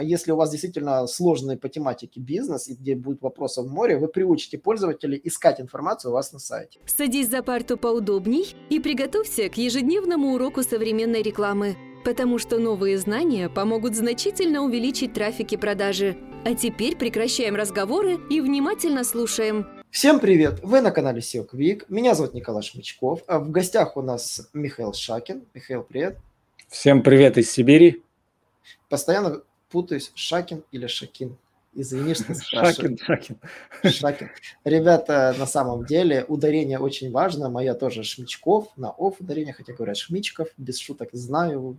Если у вас действительно сложный по тематике бизнес, и где будет вопросов в море, вы приучите пользователей искать информацию у вас на сайте. Садись за парту поудобней и приготовься к ежедневному уроку современной рекламы, потому что новые знания помогут значительно увеличить трафик и продажи. А теперь прекращаем разговоры и внимательно слушаем. Всем привет! Вы на канале SEO Quick. Меня зовут Николай Шмычков. А в гостях у нас Михаил Шакин. Михаил, привет. Всем привет из Сибири. Постоянно путаюсь, Шакин или Шакин. Извини, что спрашиваю. Шакин, Шакин. Шакин. Ребята, на самом деле ударение очень важно. Моя тоже Шмичков, на оф ударение, хотя говорят Шмичков, без шуток знаю,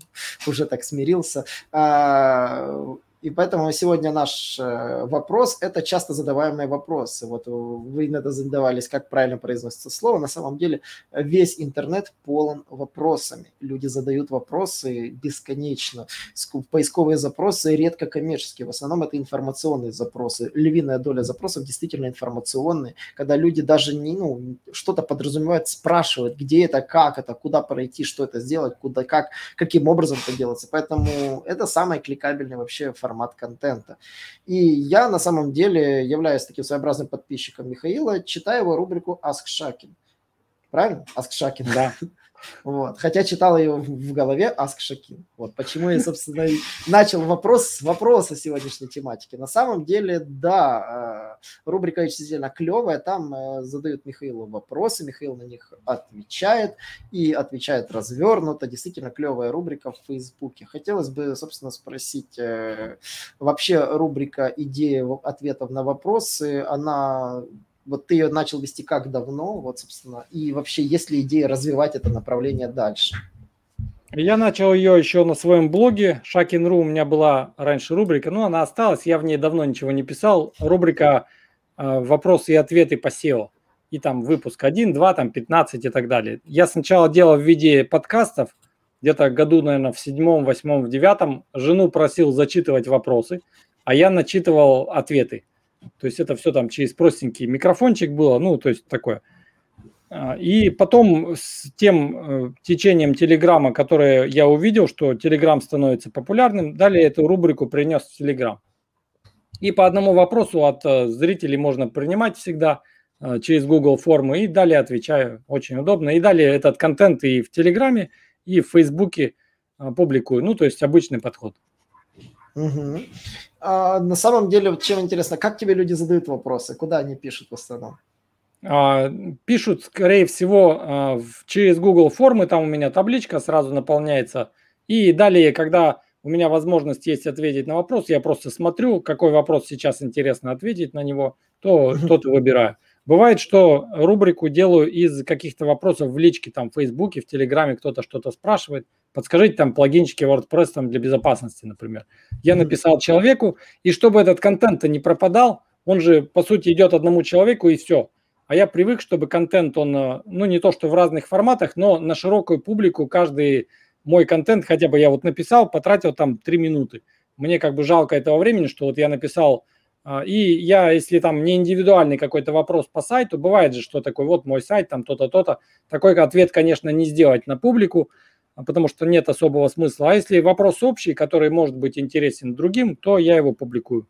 уже так смирился. А, и поэтому сегодня наш э, вопрос – это часто задаваемые вопросы. Вот вы иногда задавались, как правильно произносится слово. На самом деле весь интернет полон вопросами. Люди задают вопросы бесконечно. Поисковые запросы редко коммерческие. В основном это информационные запросы. Львиная доля запросов действительно информационные, когда люди даже не, ну, что-то подразумевают, спрашивают, где это, как это, куда пройти, что это сделать, куда, как, каким образом это делается. Поэтому это самый кликабельный вообще формат формат контента. И я на самом деле являюсь таким своеобразным подписчиком Михаила, читаю его рубрику Ask Shakin. Правильно? Shakin. Да. Вот. Хотя читал ее в голове Аск Шакин. Вот почему я, собственно, и начал вопрос с вопроса сегодняшней тематики. На самом деле, да, э, рубрика сильно клевая. Там э, задают Михаилу вопросы, Михаил на них отвечает и отвечает развернуто. Действительно клевая рубрика в Фейсбуке. Хотелось бы, собственно, спросить, э, вообще рубрика идея ответов на вопросы, она вот ты ее начал вести как давно, вот, собственно, и вообще есть ли идея развивать это направление дальше? Я начал ее еще на своем блоге Шакин.ру. У меня была раньше рубрика, но она осталась, я в ней давно ничего не писал. Рубрика э, «Вопросы и ответы по SEO». И там выпуск 1, 2, там 15 и так далее. Я сначала делал в виде подкастов, где-то году, наверное, в седьмом, восьмом, в девятом. Жену просил зачитывать вопросы, а я начитывал ответы. То есть это все там через простенький микрофончик было, ну, то есть такое. А, и потом с тем э, течением Телеграма, которое я увидел, что Телеграм становится популярным, далее эту рубрику принес в Телеграм. И по одному вопросу от э, зрителей можно принимать всегда э, через Google формы, и далее отвечаю. Очень удобно. И далее этот контент и в Телеграме, и в Фейсбуке публикую. Ну, то есть обычный подход. Угу. А, на самом деле, чем интересно, как тебе люди задают вопросы? Куда они пишут в основном? А, пишут, скорее всего, а, через Google формы, там у меня табличка сразу наполняется. И далее, когда у меня возможность есть ответить на вопрос, я просто смотрю, какой вопрос сейчас интересно ответить на него, то тот и выбираю. Бывает, что рубрику делаю из каких-то вопросов в личке, там, в Фейсбуке, в Телеграме кто-то что-то спрашивает. Подскажите там плагинчики WordPress там, для безопасности, например. Я написал человеку, и чтобы этот контент не пропадал, он же, по сути, идет одному человеку и все. А я привык, чтобы контент, он, э, ну, не то, что в разных форматах, но на широкую публику каждый мой контент, хотя бы я вот написал, потратил там 3 минуты. Мне как бы жалко этого времени, что вот я написал, а, и я, если там не индивидуальный какой-то вопрос по сайту, бывает же, что такой, вот мой сайт, там то-то, то-то, такой ответ, конечно, не сделать на публику, потому что нет особого смысла. А если вопрос общий, который может быть интересен другим, то я его публикую.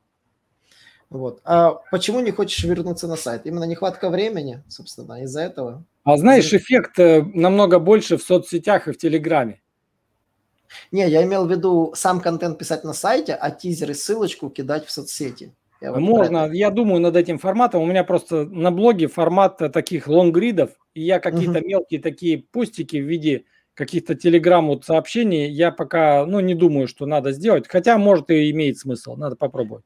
Вот. А почему не хочешь вернуться на сайт? Именно нехватка времени, собственно, из-за этого? А знаешь, эффект э, намного больше в соцсетях и в Телеграме. Не, я имел в виду сам контент писать на сайте, а тизер и ссылочку кидать в соцсети. Я вот Можно, я думаю над этим форматом. У меня просто на блоге формат таких лонгридов, и я какие-то угу. мелкие такие пустики в виде каких-то телеграмм сообщений я пока, ну, не думаю, что надо сделать. Хотя, может, и имеет смысл. Надо попробовать.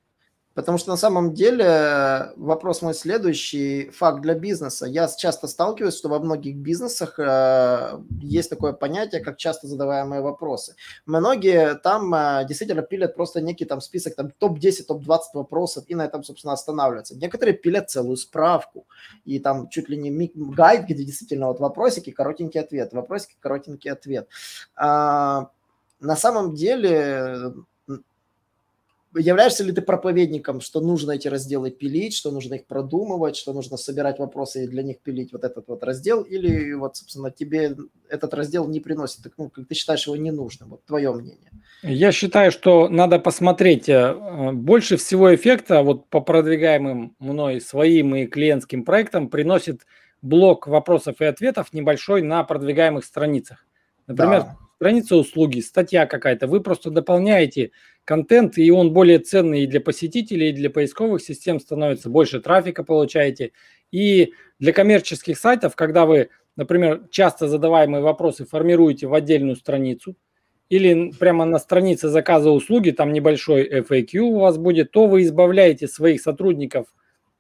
Потому что на самом деле э, вопрос мой следующий, факт для бизнеса. Я часто сталкиваюсь, что во многих бизнесах э, есть такое понятие, как часто задаваемые вопросы. Многие там э, действительно пилят просто некий там список, там топ-10, топ-20 вопросов и на этом, собственно, останавливаются. Некоторые пилят целую справку и там чуть ли не гайд, где действительно вот вопросики, коротенький ответ, вопросики, коротенький ответ. А, на самом деле являешься ли ты проповедником, что нужно эти разделы пилить, что нужно их продумывать, что нужно собирать вопросы и для них пилить вот этот вот раздел, или вот, собственно, тебе этот раздел не приносит, ну, ты считаешь его ненужным, вот твое мнение? Я считаю, что надо посмотреть э, больше всего эффекта вот по продвигаемым мной своим и клиентским проектам приносит блок вопросов и ответов небольшой на продвигаемых страницах. Например, да. Страница услуги, статья какая-то. Вы просто дополняете контент, и он более ценный и для посетителей, и для поисковых систем становится, больше трафика получаете. И для коммерческих сайтов, когда вы, например, часто задаваемые вопросы формируете в отдельную страницу, или прямо на странице заказа услуги, там небольшой FAQ у вас будет, то вы избавляете своих сотрудников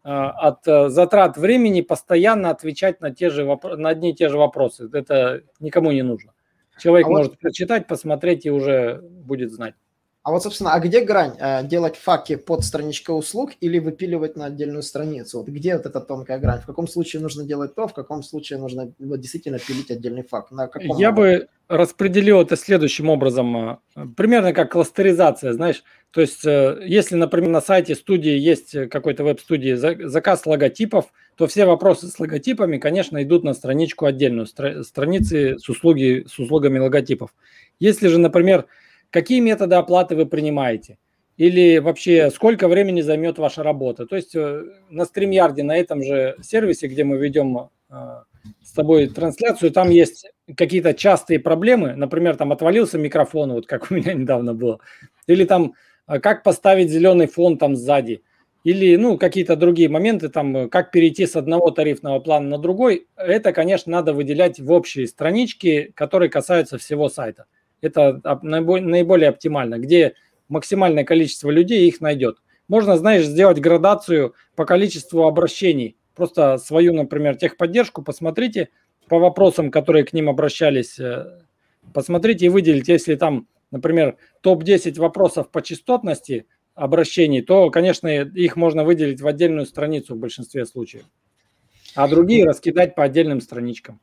а, от э, затрат времени постоянно отвечать на, те же, на одни и те же вопросы. Это никому не нужно. Человек а может вот... прочитать, посмотреть и уже будет знать. А вот, собственно, а где грань? Э, делать факи под страничкой услуг или выпиливать на отдельную страницу? Вот где вот эта тонкая грань? В каком случае нужно делать то, в каком случае нужно вот, действительно пилить отдельный фак? На каком Я бы распределил это следующим образом. Э, примерно как кластеризация, знаешь. То есть, э, если, например, на сайте студии есть какой-то веб-студии заказ логотипов, то все вопросы с логотипами, конечно, идут на страничку отдельную, страницы с, услуги, с услугами логотипов. Если же, например, какие методы оплаты вы принимаете, или вообще сколько времени займет ваша работа. То есть э, на StreamYard, на этом же сервисе, где мы ведем э, с тобой трансляцию, там есть какие-то частые проблемы, например, там отвалился микрофон, вот как у меня недавно было, или там э, как поставить зеленый фон там сзади, или ну какие-то другие моменты, там как перейти с одного тарифного плана на другой, это, конечно, надо выделять в общие странички, которые касаются всего сайта это наиболее оптимально, где максимальное количество людей их найдет. Можно, знаешь, сделать градацию по количеству обращений. Просто свою, например, техподдержку посмотрите по вопросам, которые к ним обращались. Э, посмотрите и выделите, если там, например, топ-10 вопросов по частотности обращений, то, конечно, их можно выделить в отдельную страницу в большинстве случаев. А другие раскидать по отдельным страничкам.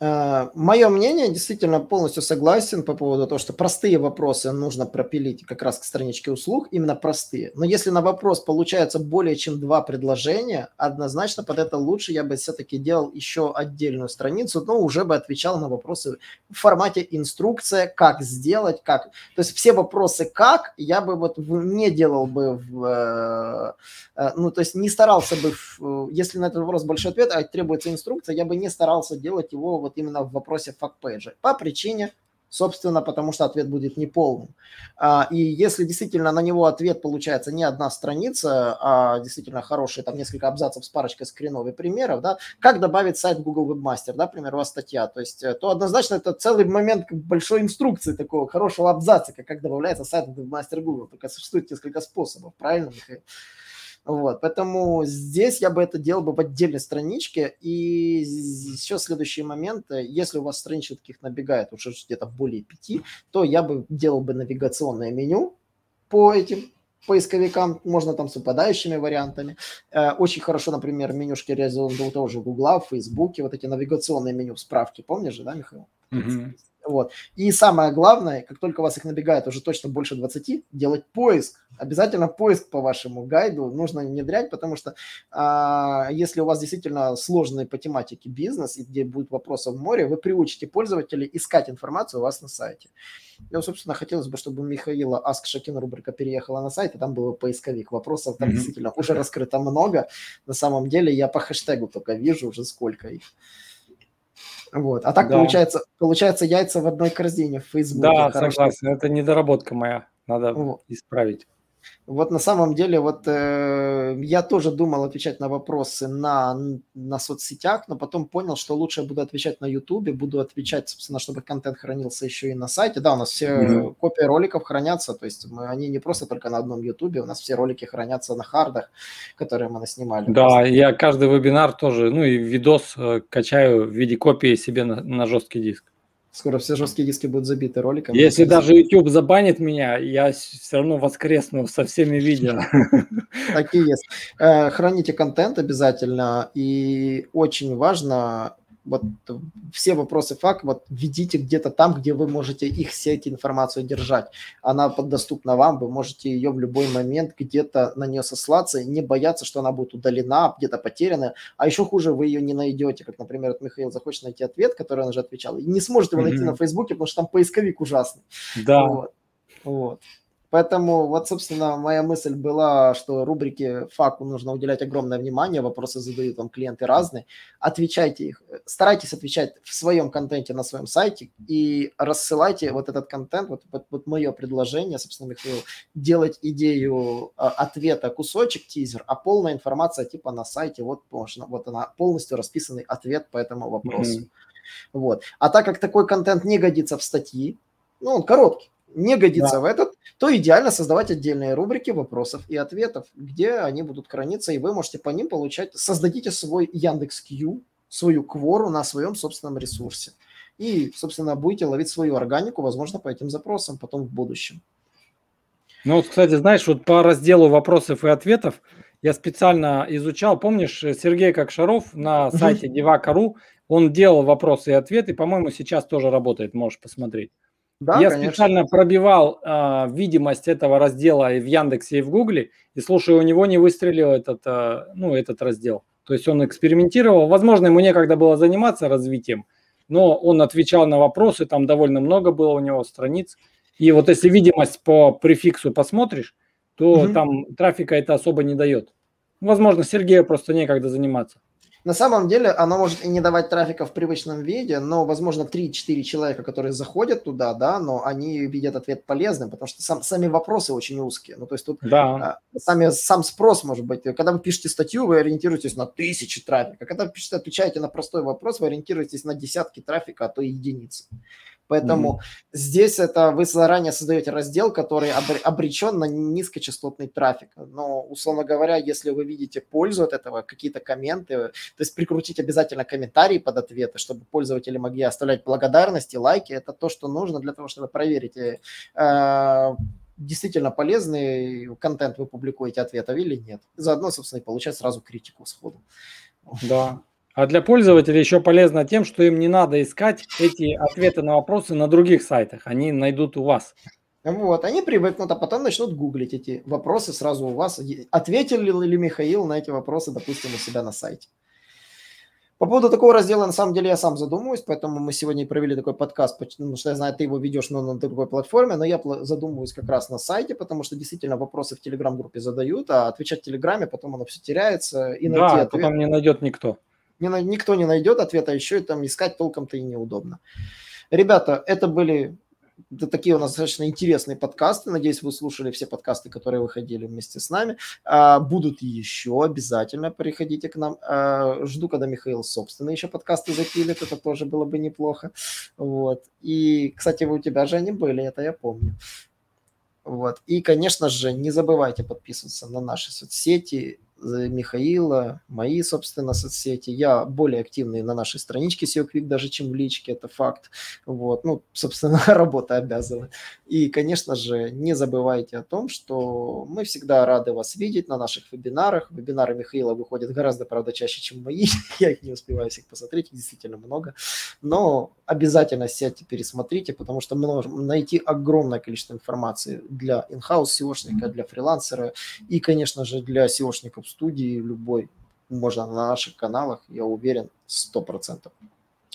Э, Мое мнение, действительно полностью согласен по поводу того, что простые вопросы нужно пропилить как раз к страничке услуг, именно простые. Но если на вопрос получается более чем два предложения, однозначно под это лучше я бы все-таки делал еще отдельную страницу, но уже бы отвечал на вопросы в формате инструкция, как сделать, как. То есть все вопросы как я бы вот не делал бы в, э, э, ну то есть не старался бы, если на этот вопрос большой ответ, а требуется инструкция, я бы не старался делать его вот именно в вопросе факт-пейджа. По причине, собственно, потому что ответ будет неполным. А, и если действительно на него ответ получается не одна страница, а действительно хорошие там несколько абзацев с парочкой скринов и примеров, да, как добавить сайт Google Webmaster, да, например, у вас статья, то есть, э, то однозначно это целый момент большой инструкции такого хорошего абзаца, как, как добавляется сайт Webmaster Google, только существует несколько способов, правильно, Михаил? Вот, поэтому здесь я бы это делал бы в отдельной страничке. И еще следующий момент, если у вас страничек таких набегает уже где-то более пяти, то я бы делал бы навигационное меню по этим поисковикам, можно там с выпадающими вариантами. Э, очень хорошо, например, менюшки реализованы тоже в Гугла, в Фейсбуке, вот эти навигационные меню в справке, помнишь же, да, Михаил? Mm-hmm. Вот. И самое главное, как только у вас их набегает уже точно больше 20, делать поиск. Обязательно поиск по вашему гайду нужно внедрять, потому что а, если у вас действительно сложный по тематике бизнес, и где будет вопросов в море, вы приучите пользователей искать информацию у вас на сайте. Я, собственно, хотелось бы, чтобы Михаила Ask Шакин рубрика переехала на сайт, и там был поисковик. Вопросов там mm-hmm. действительно уже раскрыто много. На самом деле я по хэштегу только вижу уже сколько их. Вот. А так да. получается, получается яйца в одной корзине в Фейсбуке. Да, Хорошо. согласен. Это недоработка моя. Надо вот. исправить. Вот на самом деле, вот э, я тоже думал отвечать на вопросы на, на соцсетях, но потом понял, что лучше я буду отвечать на Ютубе, буду отвечать, собственно, чтобы контент хранился еще и на сайте. Да, у нас все mm-hmm. копии роликов хранятся, то есть мы, они не просто только на одном Ютубе, у нас все ролики хранятся на хардах, которые мы наснимали. Да, просто. я каждый вебинар тоже, ну и видос э, качаю в виде копии себе на, на жесткий диск. Скоро все жесткие диски будут забиты роликами. Если даже YouTube забанит меня, я все равно воскресну со всеми видео. Такие есть. Э, храните контент обязательно. И очень важно вот все вопросы факт, вот введите где-то там, где вы можете их все эти информацию держать. Она доступна вам, вы можете ее в любой момент где-то на нее сослаться и не бояться, что она будет удалена, где-то потеряна. А еще хуже, вы ее не найдете, как, например, вот Михаил захочет найти ответ, который он уже отвечал, и не сможет его mm-hmm. найти на Фейсбуке, потому что там поисковик ужасный. Да. Вот. вот. Поэтому вот, собственно, моя мысль была, что рубрике факу нужно уделять огромное внимание, вопросы задают вам клиенты разные. Отвечайте их, старайтесь отвечать в своем контенте на своем сайте и рассылайте вот этот контент, вот, вот, вот мое предложение, собственно, Михаил, делать идею а, ответа кусочек, тизер, а полная информация типа на сайте, вот, можно, вот она, полностью расписанный ответ по этому вопросу. Mm-hmm. Вот. А так как такой контент не годится в статьи, ну, он короткий, не годится да. в этот, то идеально создавать отдельные рубрики вопросов и ответов, где они будут храниться, и вы можете по ним получать. Создадите свой Яндекс Кью, свою квору на своем собственном ресурсе. И, собственно, будете ловить свою органику, возможно, по этим запросам потом в будущем. Ну вот, кстати, знаешь, вот по разделу вопросов и ответов я специально изучал, помнишь, Сергей Кокшаров на сайте Divac.ru, он делал вопросы и ответы, по-моему, сейчас тоже работает, можешь посмотреть. Да, Я конечно. специально пробивал э, видимость этого раздела и в Яндексе, и в Гугле, и слушай, у него не выстрелил этот, э, ну, этот раздел. То есть он экспериментировал. Возможно, ему некогда было заниматься развитием, но он отвечал на вопросы, там довольно много было у него страниц. И вот если видимость по префиксу посмотришь, то угу. там трафика это особо не дает. Возможно, Сергею просто некогда заниматься. На самом деле оно может и не давать трафика в привычном виде, но, возможно, 3-4 человека, которые заходят туда, да, но они видят ответ полезным, потому что сам, сами вопросы очень узкие. Ну, то есть тут да. а, сами, сам спрос может быть. Когда вы пишете статью, вы ориентируетесь на тысячи трафика. Когда вы пишете, отвечаете на простой вопрос, вы ориентируетесь на десятки трафика, а то и единицы. Поэтому mm-hmm. здесь это вы заранее создаете раздел, который обречен на низкочастотный трафик. Но, условно говоря, если вы видите пользу от этого, какие-то комменты, то есть прикрутить обязательно комментарии под ответы, чтобы пользователи могли оставлять благодарности, лайки, это то, что нужно для того, чтобы проверить, э, действительно полезный контент вы публикуете ответов или нет. Заодно, собственно, и получать сразу критику сходу. Да, а для пользователей еще полезно тем, что им не надо искать эти ответы на вопросы на других сайтах. Они найдут у вас. Вот, они привыкнут, а потом начнут гуглить эти вопросы сразу у вас. Ответил ли Михаил на эти вопросы, допустим, у себя на сайте. По поводу такого раздела, на самом деле, я сам задумываюсь, поэтому мы сегодня провели такой подкаст, потому что я знаю, ты его ведешь но на другой платформе, но я задумываюсь как раз на сайте, потому что действительно вопросы в Телеграм-группе задают, а отвечать в Телеграме, потом оно все теряется. И да, ответ... потом не найдет никто не, никто не найдет ответа, а еще и там искать толком-то и неудобно. Ребята, это были это такие у нас достаточно интересные подкасты. Надеюсь, вы слушали все подкасты, которые выходили вместе с нами. А, будут еще обязательно. Приходите к нам. А, жду, когда Михаил собственные еще подкасты запилит. Это тоже было бы неплохо. Вот. И, кстати, вы у тебя же они были, это я помню. Вот. И, конечно же, не забывайте подписываться на наши соцсети, Михаила, мои, собственно, соцсети. Я более активный на нашей страничке SEO Quick даже, чем в личке, это факт. Вот, ну, собственно, работа обязывает. И, конечно же, не забывайте о том, что мы всегда рады вас видеть на наших вебинарах. Вебинары Михаила выходят гораздо, правда, чаще, чем мои. Я их не успеваю всех посмотреть, их действительно много. Но обязательно сядьте, пересмотрите, потому что мы можем найти огромное количество информации для in-house SEOшника, для фрилансера и, конечно же, для SEOшников студии любой. Можно на наших каналах, я уверен, 100%.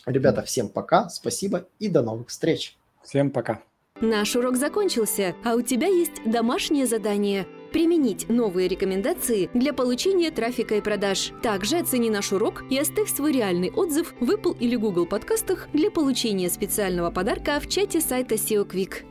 Ребята, всем пока, спасибо и до новых встреч. Всем пока. Наш урок закончился, а у тебя есть домашнее задание – применить новые рекомендации для получения трафика и продаж. Также оцени наш урок и оставь свой реальный отзыв в Apple или Google подкастах для получения специального подарка в чате сайта SEO Quick.